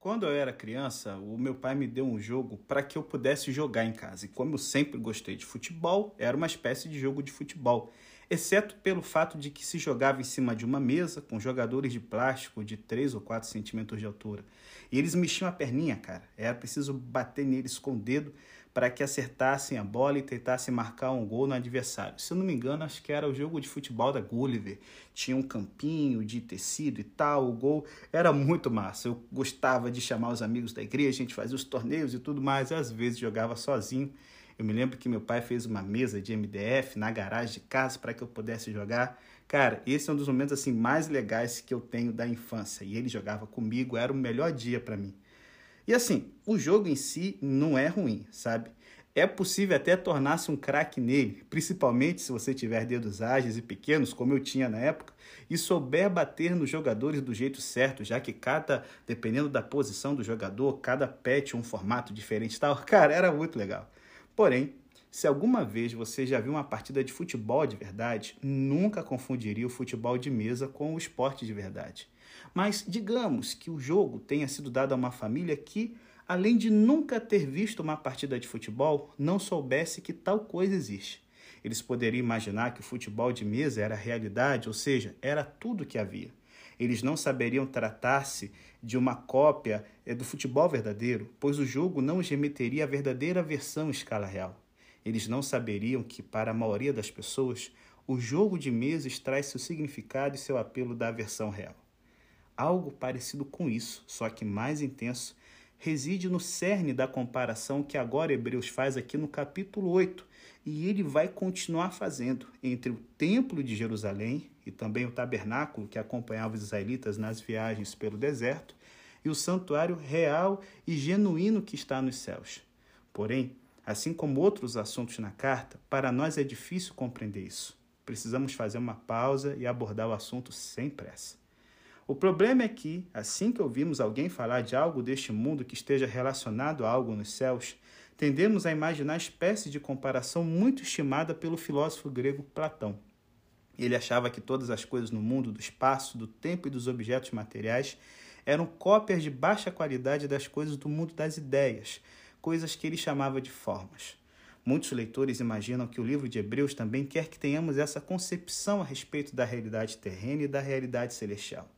Quando eu era criança, o meu pai me deu um jogo para que eu pudesse jogar em casa. E como eu sempre gostei de futebol, era uma espécie de jogo de futebol, exceto pelo fato de que se jogava em cima de uma mesa com jogadores de plástico de 3 ou 4 centímetros de altura. E eles mexiam a perninha, cara. Era preciso bater neles com o dedo para que acertassem a bola e tentassem marcar um gol no adversário. Se eu não me engano, acho que era o jogo de futebol da Gulliver. Tinha um campinho de tecido e tal, o gol era muito massa. Eu gostava de chamar os amigos da igreja, a gente fazia os torneios e tudo mais, e às vezes jogava sozinho. Eu me lembro que meu pai fez uma mesa de MDF na garagem de casa para que eu pudesse jogar. Cara, esse é um dos momentos assim mais legais que eu tenho da infância. E ele jogava comigo, era o melhor dia para mim. E assim, o jogo em si não é ruim, sabe? É possível até tornar-se um craque nele, principalmente se você tiver dedos ágeis e pequenos, como eu tinha na época, e souber bater nos jogadores do jeito certo, já que cada, dependendo da posição do jogador, cada tinha um formato diferente tal. Cara, era muito legal. Porém, se alguma vez você já viu uma partida de futebol de verdade, nunca confundiria o futebol de mesa com o esporte de verdade. Mas digamos que o jogo tenha sido dado a uma família que, além de nunca ter visto uma partida de futebol, não soubesse que tal coisa existe. Eles poderiam imaginar que o futebol de mesa era realidade, ou seja, era tudo que havia. Eles não saberiam tratar-se de uma cópia eh, do futebol verdadeiro, pois o jogo não os remeteria à verdadeira versão em escala real. Eles não saberiam que, para a maioria das pessoas, o jogo de mesas traz seu significado e seu apelo da versão real. Algo parecido com isso, só que mais intenso, reside no cerne da comparação que agora Hebreus faz aqui no capítulo 8, e ele vai continuar fazendo entre o Templo de Jerusalém e também o tabernáculo que acompanhava os israelitas nas viagens pelo deserto, e o santuário real e genuíno que está nos céus. Porém, assim como outros assuntos na carta, para nós é difícil compreender isso. Precisamos fazer uma pausa e abordar o assunto sem pressa. O problema é que, assim que ouvimos alguém falar de algo deste mundo que esteja relacionado a algo nos céus, tendemos a imaginar espécie de comparação muito estimada pelo filósofo grego Platão. Ele achava que todas as coisas no mundo do espaço, do tempo e dos objetos materiais eram cópias de baixa qualidade das coisas do mundo das ideias, coisas que ele chamava de formas. Muitos leitores imaginam que o livro de Hebreus também quer que tenhamos essa concepção a respeito da realidade terrena e da realidade celestial.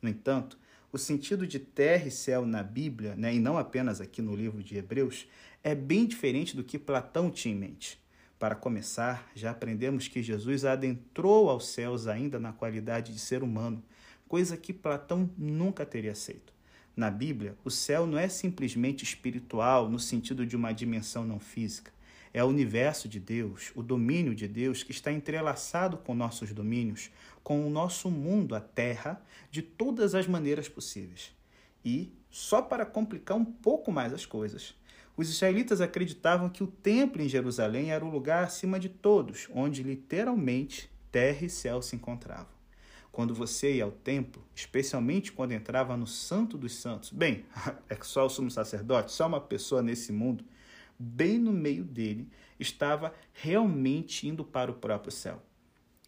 No entanto, o sentido de terra e céu na Bíblia, né, e não apenas aqui no livro de Hebreus, é bem diferente do que Platão tinha em mente. Para começar, já aprendemos que Jesus adentrou aos céus ainda na qualidade de ser humano, coisa que Platão nunca teria aceito. Na Bíblia, o céu não é simplesmente espiritual no sentido de uma dimensão não física. É o universo de Deus, o domínio de Deus que está entrelaçado com nossos domínios, com o nosso mundo, a Terra, de todas as maneiras possíveis. E, só para complicar um pouco mais as coisas, os israelitas acreditavam que o templo em Jerusalém era o lugar acima de todos, onde literalmente terra e céu se encontravam. Quando você ia ao templo, especialmente quando entrava no Santo dos Santos, bem, é que só o sumo sacerdote, só uma pessoa nesse mundo bem no meio dele, estava realmente indo para o próprio céu.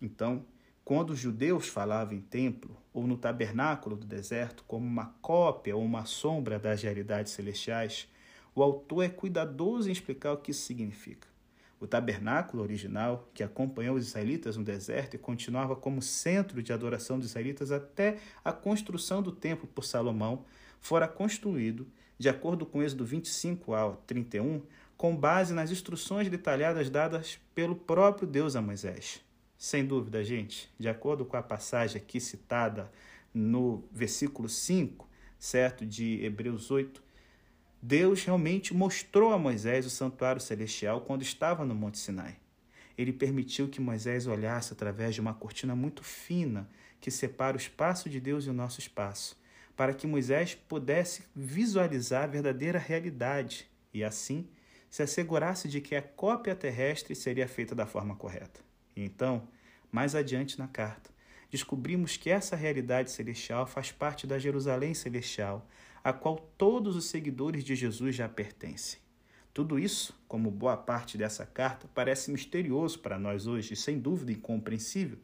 Então, quando os judeus falavam em templo ou no tabernáculo do deserto como uma cópia ou uma sombra das realidades celestiais, o autor é cuidadoso em explicar o que isso significa. O tabernáculo original, que acompanhou os israelitas no deserto e continuava como centro de adoração dos israelitas até a construção do templo por Salomão, fora construído, de acordo com Êxodo 25 ao 31, com base nas instruções detalhadas dadas pelo próprio Deus a Moisés. Sem dúvida, gente, de acordo com a passagem aqui citada no versículo 5, certo, de Hebreus 8, Deus realmente mostrou a Moisés o santuário celestial quando estava no Monte Sinai. Ele permitiu que Moisés olhasse através de uma cortina muito fina que separa o espaço de Deus e o nosso espaço, para que Moisés pudesse visualizar a verdadeira realidade e, assim, se assegurasse de que a cópia terrestre seria feita da forma correta. E então, mais adiante na carta, descobrimos que essa realidade celestial faz parte da Jerusalém celestial, a qual todos os seguidores de Jesus já pertencem. Tudo isso, como boa parte dessa carta, parece misterioso para nós hoje e sem dúvida incompreensível,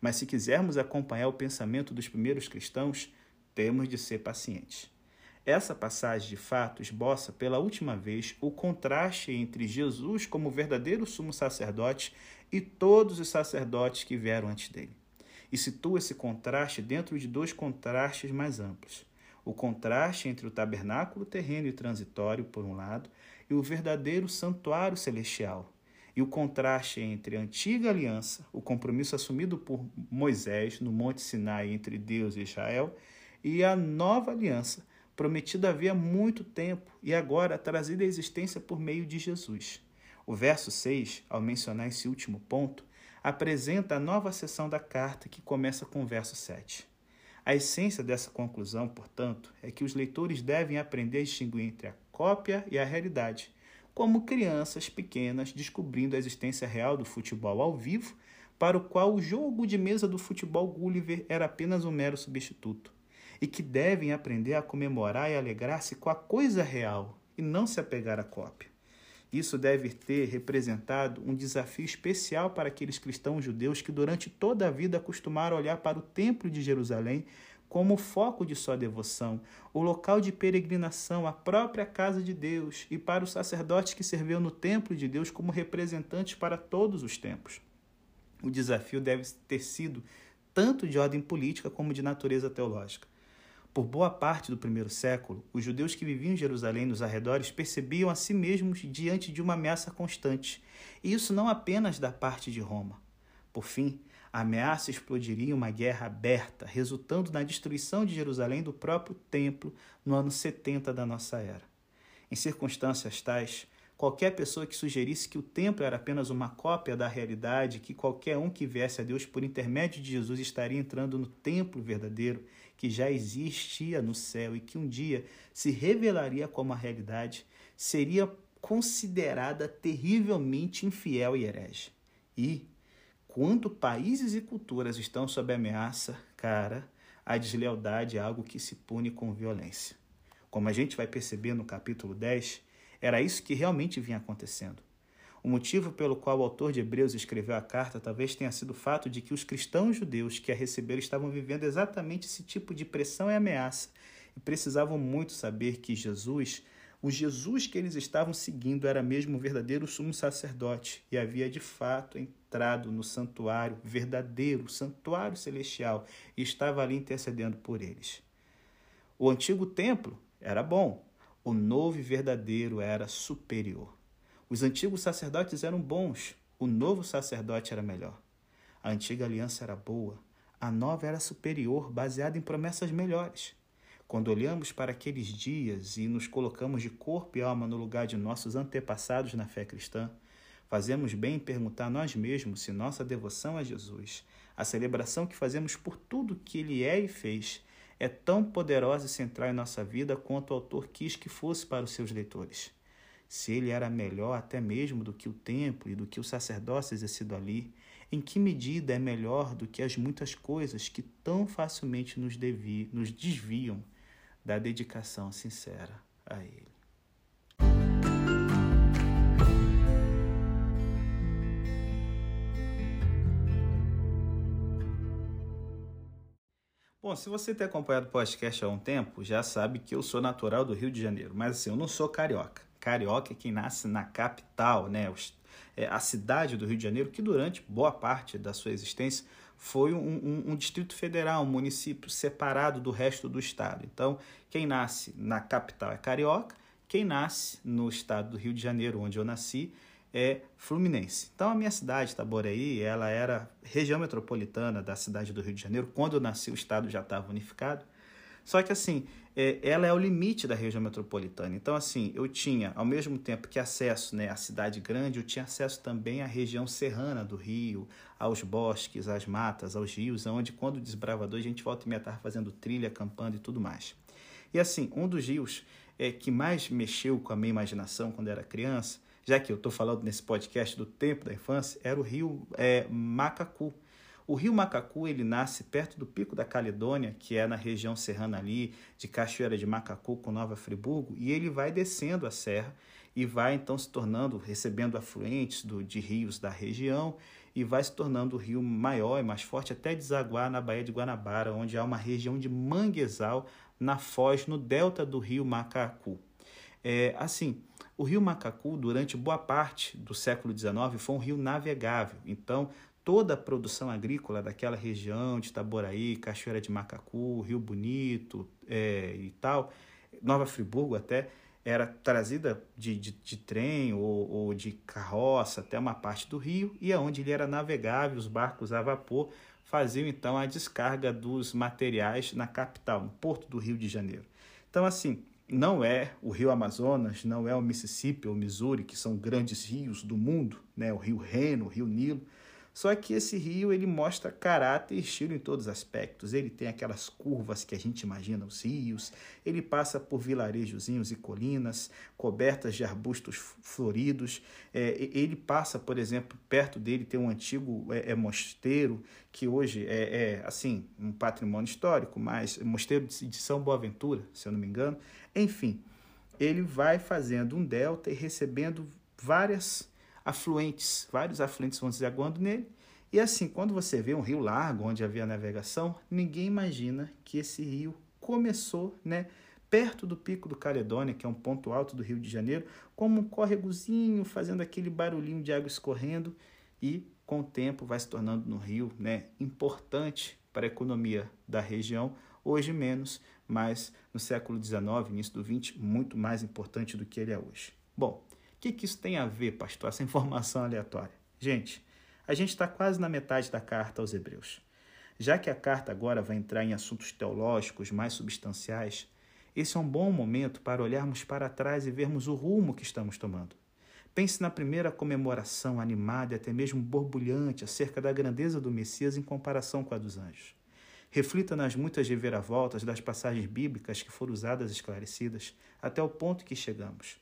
mas se quisermos acompanhar o pensamento dos primeiros cristãos, temos de ser pacientes. Essa passagem de fato esboça pela última vez o contraste entre Jesus como verdadeiro sumo sacerdote e todos os sacerdotes que vieram antes dele. E situa esse contraste dentro de dois contrastes mais amplos: o contraste entre o tabernáculo terreno e transitório, por um lado, e o verdadeiro santuário celestial, e o contraste entre a antiga aliança, o compromisso assumido por Moisés no Monte Sinai entre Deus e Israel, e a nova aliança prometida havia muito tempo e agora trazida à existência por meio de Jesus. O verso 6, ao mencionar esse último ponto, apresenta a nova seção da carta que começa com o verso 7. A essência dessa conclusão, portanto, é que os leitores devem aprender a distinguir entre a cópia e a realidade, como crianças pequenas descobrindo a existência real do futebol ao vivo, para o qual o jogo de mesa do futebol Gulliver era apenas um mero substituto e que devem aprender a comemorar e alegrar-se com a coisa real e não se apegar à cópia. Isso deve ter representado um desafio especial para aqueles cristãos judeus que durante toda a vida acostumaram olhar para o Templo de Jerusalém como o foco de sua devoção, o local de peregrinação, a própria casa de Deus, e para os sacerdotes que serviam no templo de Deus como representantes para todos os tempos. O desafio deve ter sido tanto de ordem política como de natureza teológica. Por boa parte do primeiro século, os judeus que viviam em Jerusalém nos arredores percebiam a si mesmos diante de uma ameaça constante, e isso não apenas da parte de Roma. Por fim, a ameaça explodiria em uma guerra aberta, resultando na destruição de Jerusalém do próprio templo no ano 70 da nossa era. Em circunstâncias tais, qualquer pessoa que sugerisse que o templo era apenas uma cópia da realidade, que qualquer um que viesse a Deus por intermédio de Jesus estaria entrando no templo verdadeiro, que já existia no céu e que um dia se revelaria como a realidade, seria considerada terrivelmente infiel e herege. E, quando países e culturas estão sob ameaça, cara, a deslealdade é algo que se pune com violência. Como a gente vai perceber no capítulo 10, era isso que realmente vinha acontecendo. O motivo pelo qual o autor de Hebreus escreveu a carta talvez tenha sido o fato de que os cristãos judeus que a receberam estavam vivendo exatamente esse tipo de pressão e ameaça e precisavam muito saber que Jesus, o Jesus que eles estavam seguindo, era mesmo o verdadeiro sumo sacerdote e havia de fato entrado no santuário verdadeiro, santuário celestial, e estava ali intercedendo por eles. O antigo templo era bom, o novo e verdadeiro era superior. Os antigos sacerdotes eram bons, o novo sacerdote era melhor. A antiga aliança era boa, a nova era superior, baseada em promessas melhores. Quando olhamos para aqueles dias e nos colocamos de corpo e alma no lugar de nossos antepassados na fé cristã, fazemos bem em perguntar a nós mesmos se nossa devoção a Jesus, a celebração que fazemos por tudo que ele é e fez, é tão poderosa e central em nossa vida quanto o autor quis que fosse para os seus leitores se ele era melhor até mesmo do que o templo e do que o sacerdócio exercido ali, em que medida é melhor do que as muitas coisas que tão facilmente nos, devi, nos desviam da dedicação sincera a ele. Bom, se você tem acompanhado o podcast há um tempo, já sabe que eu sou natural do Rio de Janeiro, mas assim, eu não sou carioca carioca é quem nasce na capital, né? É, a cidade do Rio de Janeiro, que durante boa parte da sua existência foi um, um, um, distrito federal, um município separado do resto do estado. Então, quem nasce na capital é carioca, quem nasce no estado do Rio de Janeiro, onde eu nasci, é fluminense. Então, a minha cidade, Itaboraí, ela era região metropolitana da cidade do Rio de Janeiro. Quando eu nasci, o estado já estava unificado. Só que assim, é, ela é o limite da região metropolitana. Então, assim, eu tinha, ao mesmo tempo que acesso né, à cidade grande, eu tinha acesso também à região serrana do Rio, aos bosques, às matas, aos rios, onde quando desbravador a gente volta e meia estava fazendo trilha, acampando e tudo mais. E assim, um dos rios é, que mais mexeu com a minha imaginação quando era criança, já que eu estou falando nesse podcast do tempo da infância, era o rio é, Macacu. O rio Macacu ele nasce perto do Pico da Caledônia, que é na região serrana ali de Cachoeira de Macacu com Nova Friburgo, e ele vai descendo a serra e vai então se tornando, recebendo afluentes do, de rios da região e vai se tornando o rio maior e mais forte até desaguar na Baía de Guanabara, onde há uma região de manguezal na foz, no delta do rio Macacu. É, assim, o rio Macacu, durante boa parte do século XIX, foi um rio navegável. Então, toda a produção agrícola daquela região de Itaboraí, Cachoeira de Macacu, Rio Bonito é, e tal, Nova Friburgo até, era trazida de, de, de trem ou, ou, de carroça até uma parte do rio e aonde ele era navegável, os barcos a vapor faziam então a descarga dos materiais na capital, no porto do Rio de Janeiro. Então, assim, não é o Rio Amazonas, não é o Mississippi ou Missouri, que são grandes rios do mundo, né? o Rio Reno, o Rio Nilo, só que esse rio ele mostra caráter e estilo em todos os aspectos. Ele tem aquelas curvas que a gente imagina os rios, ele passa por vilarejozinhos e colinas cobertas de arbustos floridos. É, ele passa, por exemplo, perto dele tem um antigo é, é mosteiro que hoje é, é, assim um patrimônio histórico, mas mosteiro de São Boaventura, se eu não me engano. Enfim, ele vai fazendo um delta e recebendo várias afluentes, vários afluentes vão desaguando nele. E assim, quando você vê um rio largo onde havia navegação, ninguém imagina que esse rio começou, né, perto do Pico do Caledônia, que é um ponto alto do Rio de Janeiro, como um córregozinho, fazendo aquele barulhinho de água escorrendo e com o tempo vai se tornando no rio, né, importante para a economia da região, hoje menos, mas no século XIX, início do XX, muito mais importante do que ele é hoje. Bom, o que, que isso tem a ver, pastor, essa informação aleatória? Gente, a gente está quase na metade da carta aos Hebreus. Já que a carta agora vai entrar em assuntos teológicos mais substanciais, esse é um bom momento para olharmos para trás e vermos o rumo que estamos tomando. Pense na primeira comemoração animada e até mesmo borbulhante acerca da grandeza do Messias em comparação com a dos anjos. Reflita nas muitas reviravoltas das passagens bíblicas que foram usadas e esclarecidas até o ponto que chegamos.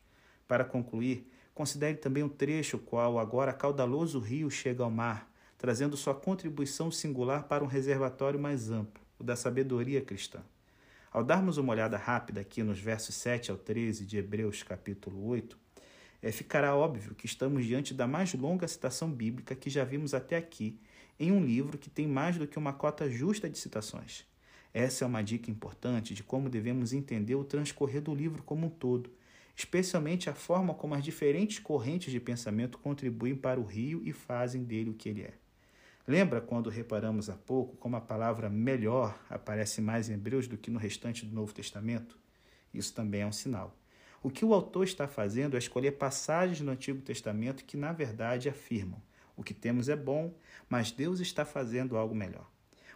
Para concluir, considere também o trecho qual agora caudaloso rio chega ao mar, trazendo sua contribuição singular para um reservatório mais amplo, o da sabedoria cristã. Ao darmos uma olhada rápida aqui nos versos 7 ao 13 de Hebreus capítulo 8, é, ficará óbvio que estamos diante da mais longa citação bíblica que já vimos até aqui em um livro que tem mais do que uma cota justa de citações. Essa é uma dica importante de como devemos entender o transcorrer do livro como um todo, especialmente a forma como as diferentes correntes de pensamento contribuem para o rio e fazem dele o que ele é. Lembra quando reparamos há pouco como a palavra melhor aparece mais em Hebreus do que no restante do Novo Testamento? Isso também é um sinal. O que o autor está fazendo é escolher passagens no Antigo Testamento que, na verdade, afirmam: o que temos é bom, mas Deus está fazendo algo melhor.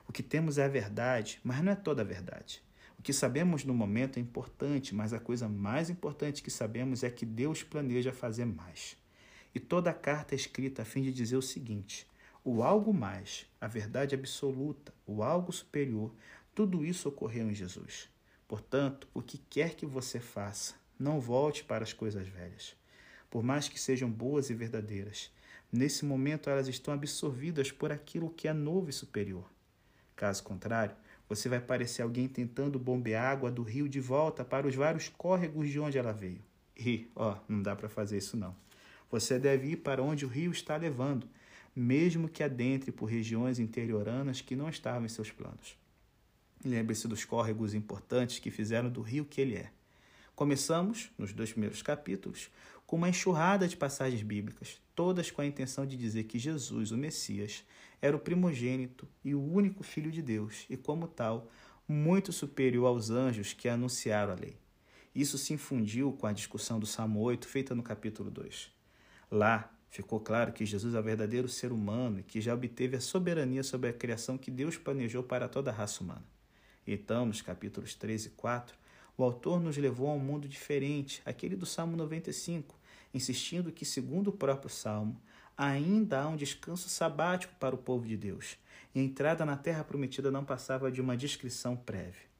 O que temos é a verdade, mas não é toda a verdade. O que sabemos no momento é importante, mas a coisa mais importante que sabemos é que Deus planeja fazer mais. E toda a carta é escrita a fim de dizer o seguinte: o algo mais, a verdade absoluta, o algo superior, tudo isso ocorreu em Jesus. Portanto, o que quer que você faça, não volte para as coisas velhas. Por mais que sejam boas e verdadeiras, nesse momento elas estão absorvidas por aquilo que é novo e superior. Caso contrário, você vai parecer alguém tentando bombear água do rio de volta para os vários córregos de onde ela veio. E, ó, não dá para fazer isso não. Você deve ir para onde o rio está levando, mesmo que adentre por regiões interioranas que não estavam em seus planos. Lembre-se dos córregos importantes que fizeram do rio que ele é. Começamos, nos dois primeiros capítulos, com uma enxurrada de passagens bíblicas, todas com a intenção de dizer que Jesus, o Messias, era o primogênito e o único filho de Deus, e como tal, muito superior aos anjos que anunciaram a lei. Isso se infundiu com a discussão do Salmo 8, feita no capítulo 2. Lá ficou claro que Jesus é o verdadeiro ser humano e que já obteve a soberania sobre a criação que Deus planejou para toda a raça humana. Então, nos capítulos 3 e 4, o autor nos levou a um mundo diferente, aquele do Salmo 95, insistindo que, segundo o próprio Salmo, ainda há um descanso sabático para o povo de Deus, e a entrada na terra prometida não passava de uma descrição prévia.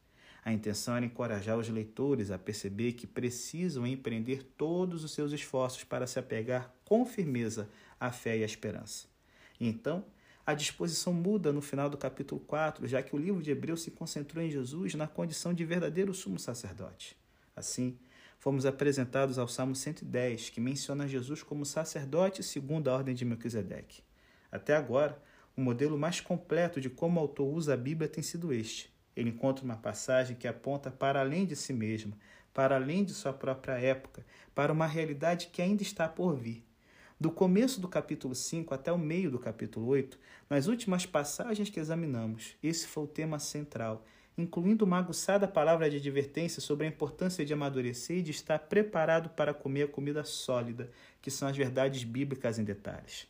A intenção era encorajar os leitores a perceber que precisam empreender todos os seus esforços para se apegar com firmeza à fé e à esperança. E então, a disposição muda no final do capítulo 4, já que o livro de Hebreus se concentrou em Jesus na condição de verdadeiro sumo sacerdote. Assim, fomos apresentados ao Salmo 110, que menciona Jesus como sacerdote segundo a ordem de Melquisedeque. Até agora, o modelo mais completo de como o autor usa a Bíblia tem sido este. ele encontra uma passagem que aponta para além de si mesmo, para além de sua própria época, para uma realidade que ainda está por vir. Do começo do capítulo 5 até o meio do capítulo 8, nas últimas passagens que examinamos, esse foi o tema central, incluindo uma aguçada palavra de advertência sobre a importância de amadurecer e de estar preparado para comer a comida sólida, que são as verdades bíblicas em detalhes.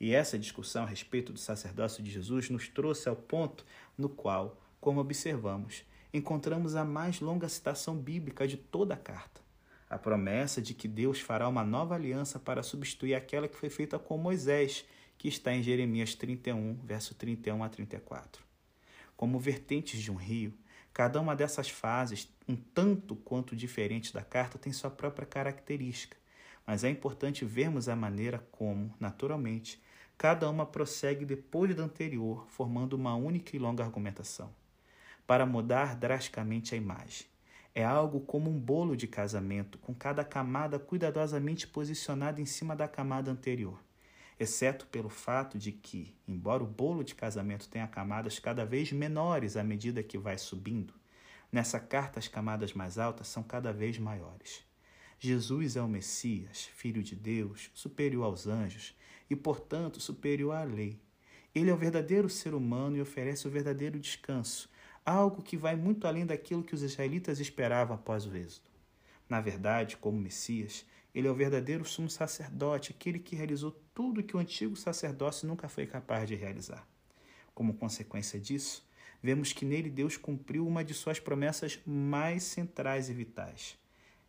E essa discussão a respeito do sacerdócio de Jesus nos trouxe ao ponto no qual, como observamos, encontramos a mais longa citação bíblica de toda a carta a promessa de que Deus fará uma nova aliança para substituir aquela que foi feita com Moisés, que está em Jeremias 31, verso 31 a 34. Como vertentes de um rio, cada uma dessas fases, um tanto quanto diferente da carta, tem sua própria característica, mas é importante vermos a maneira como, naturalmente, cada uma prossegue depois da anterior, formando uma única e longa argumentação, para mudar drasticamente a imagem. É algo como um bolo de casamento, com cada camada cuidadosamente posicionada em cima da camada anterior. Exceto pelo fato de que, embora o bolo de casamento tenha camadas cada vez menores à medida que vai subindo, nessa carta as camadas mais altas são cada vez maiores. Jesus é o Messias, Filho de Deus, superior aos anjos e, portanto, superior à lei. Ele é o verdadeiro ser humano e oferece o verdadeiro descanso, algo que vai muito além daquilo que os israelitas esperavam após o êxodo. Na verdade, como Messias, ele é o verdadeiro sumo sacerdote, aquele que realizou tudo que o antigo sacerdócio nunca foi capaz de realizar. Como consequência disso, vemos que nele Deus cumpriu uma de suas promessas mais centrais e vitais.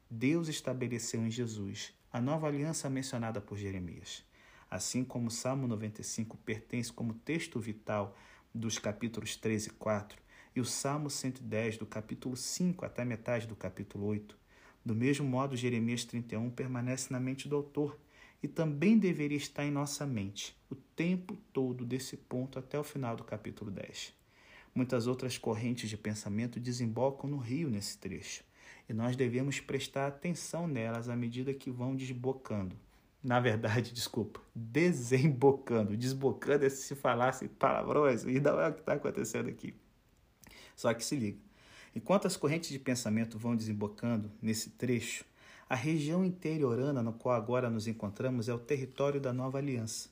Deus estabeleceu em Jesus a nova aliança mencionada por Jeremias. Assim como o Salmo 95 pertence como texto vital dos capítulos 3 e 4, e o Salmo 110, do capítulo 5 até metade do capítulo 8. Do mesmo modo, Jeremias 31 permanece na mente do autor e também deveria estar em nossa mente o tempo todo desse ponto até o final do capítulo 10. Muitas outras correntes de pensamento desembocam no rio nesse trecho, e nós devemos prestar atenção nelas à medida que vão desbocando. Na verdade, desculpa, desembocando. Desbocando é se falasse palavrões, e não é o que está acontecendo aqui. Só que se liga. Enquanto as correntes de pensamento vão desembocando nesse trecho, a região interiorana no qual agora nos encontramos é o território da nova aliança.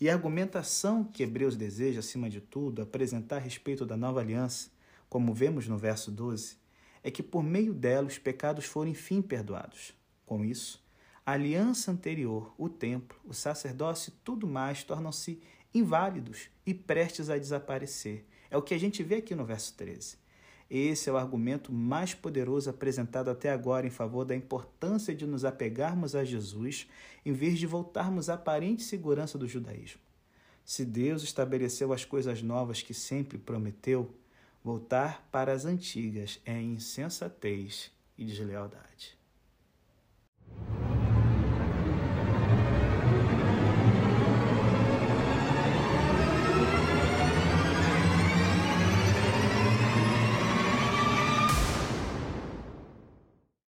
E a argumentação que Hebreus deseja, acima de tudo, apresentar a respeito da nova aliança, como vemos no verso 12, é que por meio dela os pecados foram enfim perdoados. Com isso, a aliança anterior, o templo, o sacerdócio e tudo mais tornam-se inválidos e prestes a desaparecer, é o que a gente vê aqui no verso 13. Esse é o argumento mais poderoso apresentado até agora em favor da importância de nos apegarmos a Jesus em vez de voltarmos à aparente segurança do judaísmo. Se Deus estabeleceu as coisas novas que sempre prometeu, voltar para as antigas é insensatez e deslealdade.